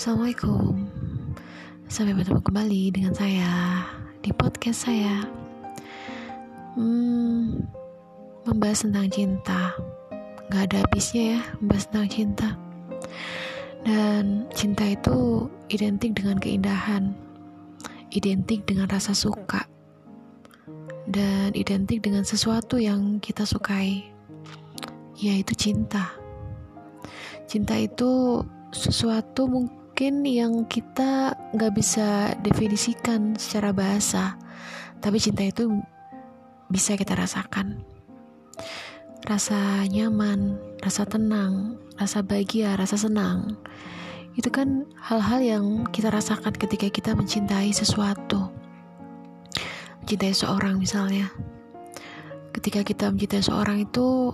Assalamualaikum. Sampai bertemu kembali dengan saya Di podcast saya. Hmm, Membahas tentang cinta. Gak ada habisnya ya Membahas tentang cinta. Dan cinta itu Identik dengan keindahan. Identik dengan rasa suka. Dan identik dengan sesuatu yang kita sukai Yaitu cinta. Cinta itu sesuatu mungkin mungkin yang kita nggak bisa definisikan secara bahasa tapi cinta itu bisa kita rasakan. Rasa nyaman rasa tenang rasa bahagia rasa senang itu kan hal-hal yang kita rasakan ketika kita mencintai sesuatu. Mencintai seorang misalnya. Ketika kita mencintai seorang itu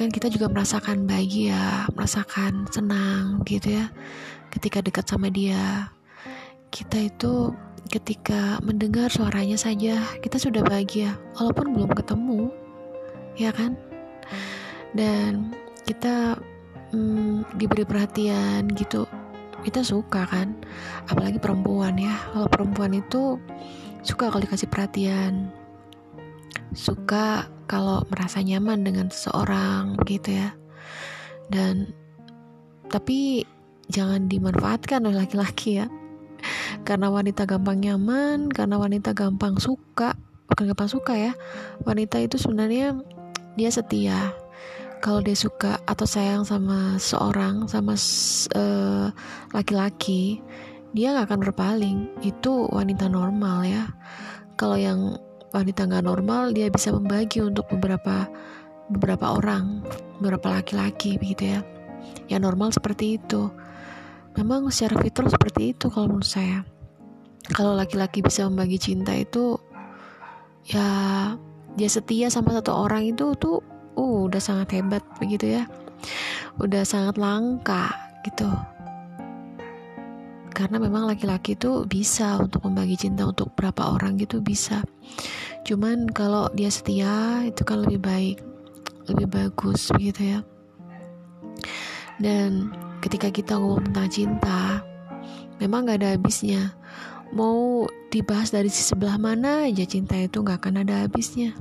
kan kita juga merasakan bahagia, merasakan senang gitu ya ketika dekat sama dia. Kita itu ketika mendengar suaranya saja kita sudah bahagia walaupun belum ketemu ya kan? Dan kita hmm, diberi perhatian gitu. Kita suka kan apalagi perempuan ya. Kalau perempuan itu suka kalau dikasih perhatian suka kalau merasa nyaman dengan seseorang gitu ya. Dan tapi jangan dimanfaatkan oleh laki-laki ya. Karena wanita gampang nyaman karena wanita gampang suka bukan gampang suka ya. Wanita itu sebenarnya dia setia. Kalau dia suka atau sayang sama seorang sama uh, laki-laki dia nggak akan berpaling. Itu wanita normal ya. Kalau yang wanita nggak normal dia bisa membagi untuk beberapa beberapa orang beberapa laki-laki begitu ya. Ya normal seperti itu. Memang secara fitur seperti itu kalau menurut saya. Kalau laki-laki bisa membagi cinta itu ya dia setia sama satu orang itu tuh uh udah sangat hebat begitu ya. Udah sangat langka gitu karena memang laki-laki itu bisa untuk membagi cinta untuk berapa orang gitu bisa. Cuman kalau dia setia itu kan lebih baik lebih bagus begitu ya. Dan ketika kita ngomong tentang cinta memang gak ada habisnya. Mau dibahas dari sisi sebelah mana aja cinta itu gak akan ada habisnya.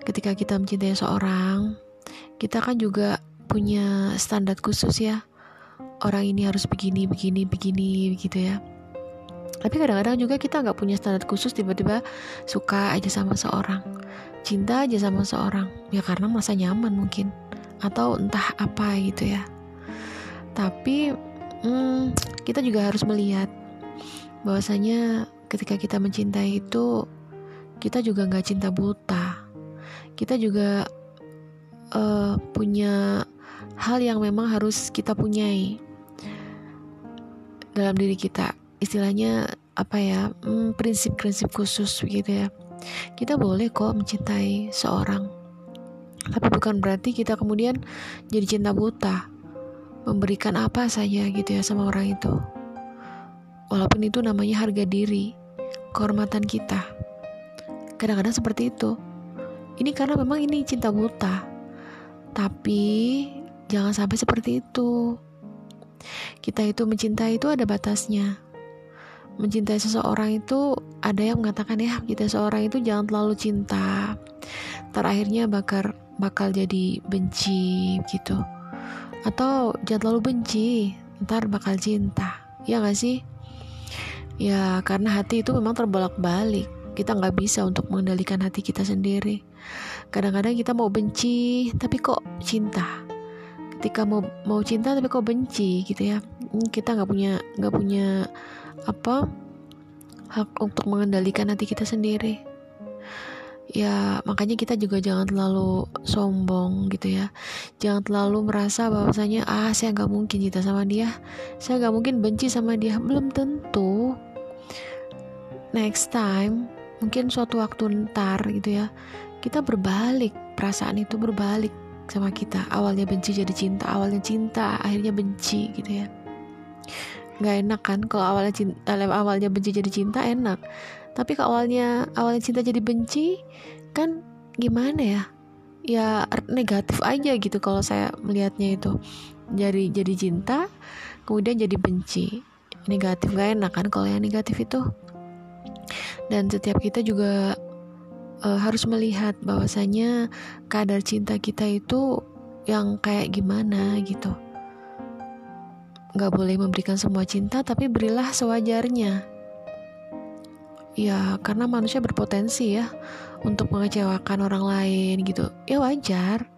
Ketika kita mencintai seorang kita kan juga punya standar khusus ya orang ini harus begini begini begini begitu ya. Tapi kadang-kadang juga kita nggak punya standar khusus tiba-tiba suka aja sama seorang cinta aja sama seorang ya karena masa nyaman mungkin atau entah apa gitu ya. Tapi hmm, kita juga harus melihat bahwasanya ketika kita mencintai itu kita juga nggak cinta buta. Kita juga uh, punya hal yang memang harus kita punyai dalam diri kita istilahnya apa ya hmm, prinsip-prinsip khusus gitu ya kita boleh kok mencintai seorang tapi bukan berarti kita kemudian jadi cinta buta memberikan apa saja gitu ya sama orang itu. Walaupun itu namanya harga diri, kehormatan kita. Kadang-kadang seperti itu. Ini karena memang ini cinta buta. Tapi jangan sampai seperti itu. Kita itu mencintai itu ada batasnya. Mencintai seseorang itu ada yang mengatakan ya kita seorang itu jangan terlalu cinta. Terakhirnya bakal bakal jadi benci gitu. Atau jangan terlalu benci ntar bakal cinta. Ya gak sih? Ya karena hati itu memang terbolak-balik. Kita nggak bisa untuk mengendalikan hati kita sendiri. Kadang-kadang kita mau benci tapi kok cinta ketika mau mau cinta tapi kok benci gitu ya. Hmm, kita nggak punya nggak punya apa hak untuk mengendalikan hati kita sendiri. Ya makanya kita juga jangan terlalu sombong gitu ya. Jangan terlalu merasa bahwasanya ah saya nggak mungkin cinta sama dia. Saya nggak mungkin benci sama dia. Belum tentu. Next time mungkin suatu waktu ntar gitu ya kita berbalik perasaan itu berbalik sama kita. Awalnya benci jadi cinta awalnya cinta akhirnya benci gitu ya. Nggak enak kan kalau awalnya cinta awalnya benci jadi cinta enak. Tapi kalau awalnya awalnya cinta jadi benci kan gimana ya? Ya negatif aja gitu kalau saya melihatnya itu. Jadi jadi cinta kemudian jadi benci. Negatif gak enak kan kalau yang negatif itu. Dan setiap kita juga uh, harus melihat bahwasanya kadar cinta kita itu yang kayak gimana gitu. Nggak boleh memberikan semua cinta tapi berilah sewajarnya. Ya karena manusia berpotensi ya untuk mengecewakan orang lain gitu. Ya wajar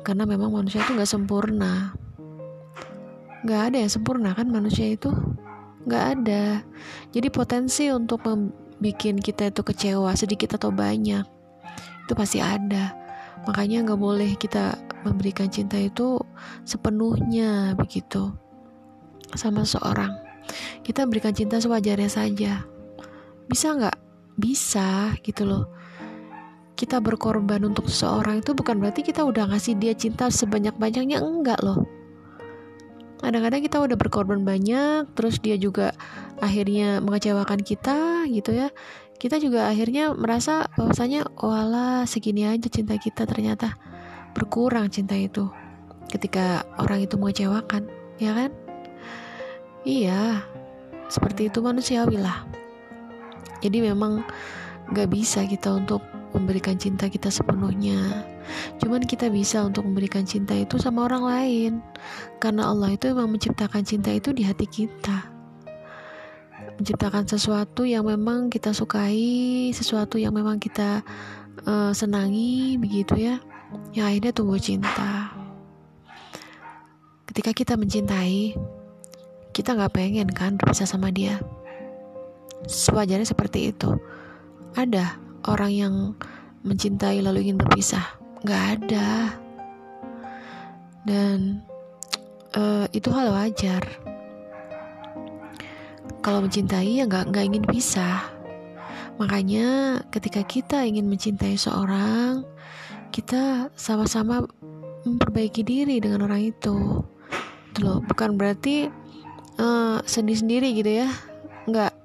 karena memang manusia itu nggak sempurna. Nggak ada yang sempurna kan manusia itu? Nggak ada. Jadi potensi untuk membuat kita itu kecewa sedikit atau banyak itu pasti ada. Makanya nggak boleh kita memberikan cinta itu sepenuhnya begitu sama seorang. Kita berikan cinta sewajarnya saja. Bisa nggak? Bisa gitu loh. Kita berkorban untuk seseorang itu bukan berarti kita udah ngasih dia cinta sebanyak-banyaknya enggak loh kadang-kadang kita udah berkorban banyak terus dia juga akhirnya mengecewakan kita gitu ya. Kita juga akhirnya merasa bahwasanya wala segini aja cinta kita ternyata berkurang cinta itu ketika orang itu mengecewakan. Ya kan? Iya, seperti itu manusiawi lah. Jadi memang gak bisa kita untuk memberikan cinta kita sepenuhnya. Cuman kita bisa untuk memberikan cinta itu sama orang lain. Karena Allah itu memang menciptakan cinta itu di hati kita. Menciptakan sesuatu yang memang kita sukai, sesuatu yang memang kita uh, senangi, begitu ya. Yang akhirnya tumbuh cinta. Ketika kita mencintai, kita nggak pengen kan berpisah sama dia sewajarnya seperti itu ada orang yang mencintai lalu ingin berpisah. Nggak ada. Dan uh, itu hal wajar. Kalau mencintai ya nggak nggak ingin pisah. Makanya ketika kita ingin mencintai seorang kita sama-sama memperbaiki diri dengan orang itu. Itu loh. Bukan berarti uh, sendiri-sendiri gitu ya. Nggak.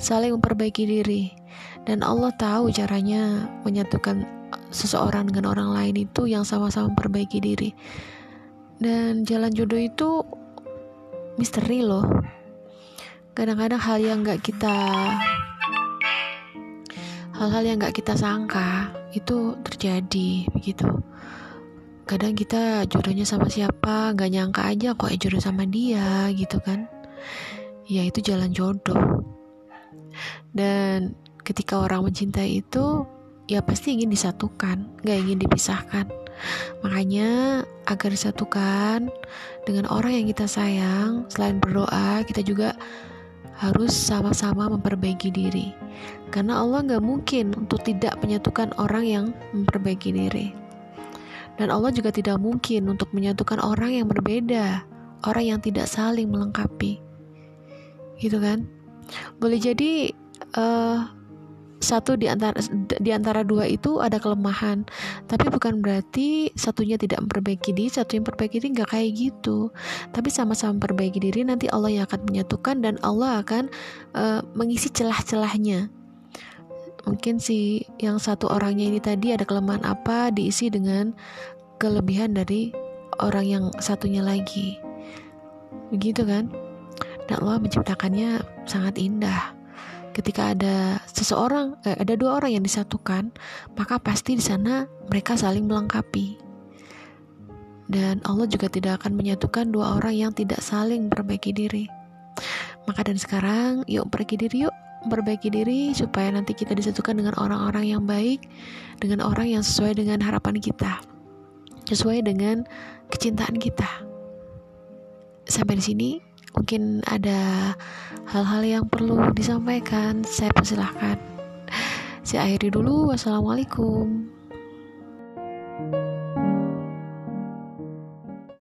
Saling memperbaiki diri dan Allah tahu caranya menyatukan seseorang dengan orang lain itu yang sama-sama memperbaiki diri. Dan jalan jodoh itu misteri loh. Kadang-kadang hal yang nggak kita hal-hal yang nggak kita sangka itu terjadi begitu. Kadang kita jodohnya sama siapa nggak nyangka aja kok ya jodoh sama dia gitu kan. Ya itu jalan jodoh. Dan ketika orang mencintai itu ya pasti ingin disatukan nggak ingin dipisahkan makanya agar disatukan dengan orang yang kita sayang selain berdoa kita juga harus sama-sama memperbaiki diri karena Allah nggak mungkin untuk tidak menyatukan orang yang memperbaiki diri dan Allah juga tidak mungkin untuk menyatukan orang yang berbeda, orang yang tidak saling melengkapi. Gitu kan? Boleh jadi uh, satu di antara di antara dua itu ada kelemahan, tapi bukan berarti satunya tidak memperbaiki diri, satu yang memperbaiki diri nggak kayak gitu. Tapi sama-sama memperbaiki diri, nanti Allah yang akan menyatukan dan Allah akan uh, mengisi celah-celahnya. Mungkin si yang satu orangnya ini tadi ada kelemahan apa diisi dengan kelebihan dari orang yang satunya lagi. Begitu kan? Dan Allah menciptakannya sangat indah ketika ada seseorang eh, ada dua orang yang disatukan maka pasti di sana mereka saling melengkapi dan Allah juga tidak akan menyatukan dua orang yang tidak saling memperbaiki diri maka dan sekarang yuk pergi diri yuk memperbaiki diri supaya nanti kita disatukan dengan orang-orang yang baik, dengan orang yang sesuai dengan harapan kita, sesuai dengan kecintaan kita. Sampai di sini mungkin ada hal-hal yang perlu disampaikan. Saya persilahkan. Saya akhiri dulu. Wassalamualaikum.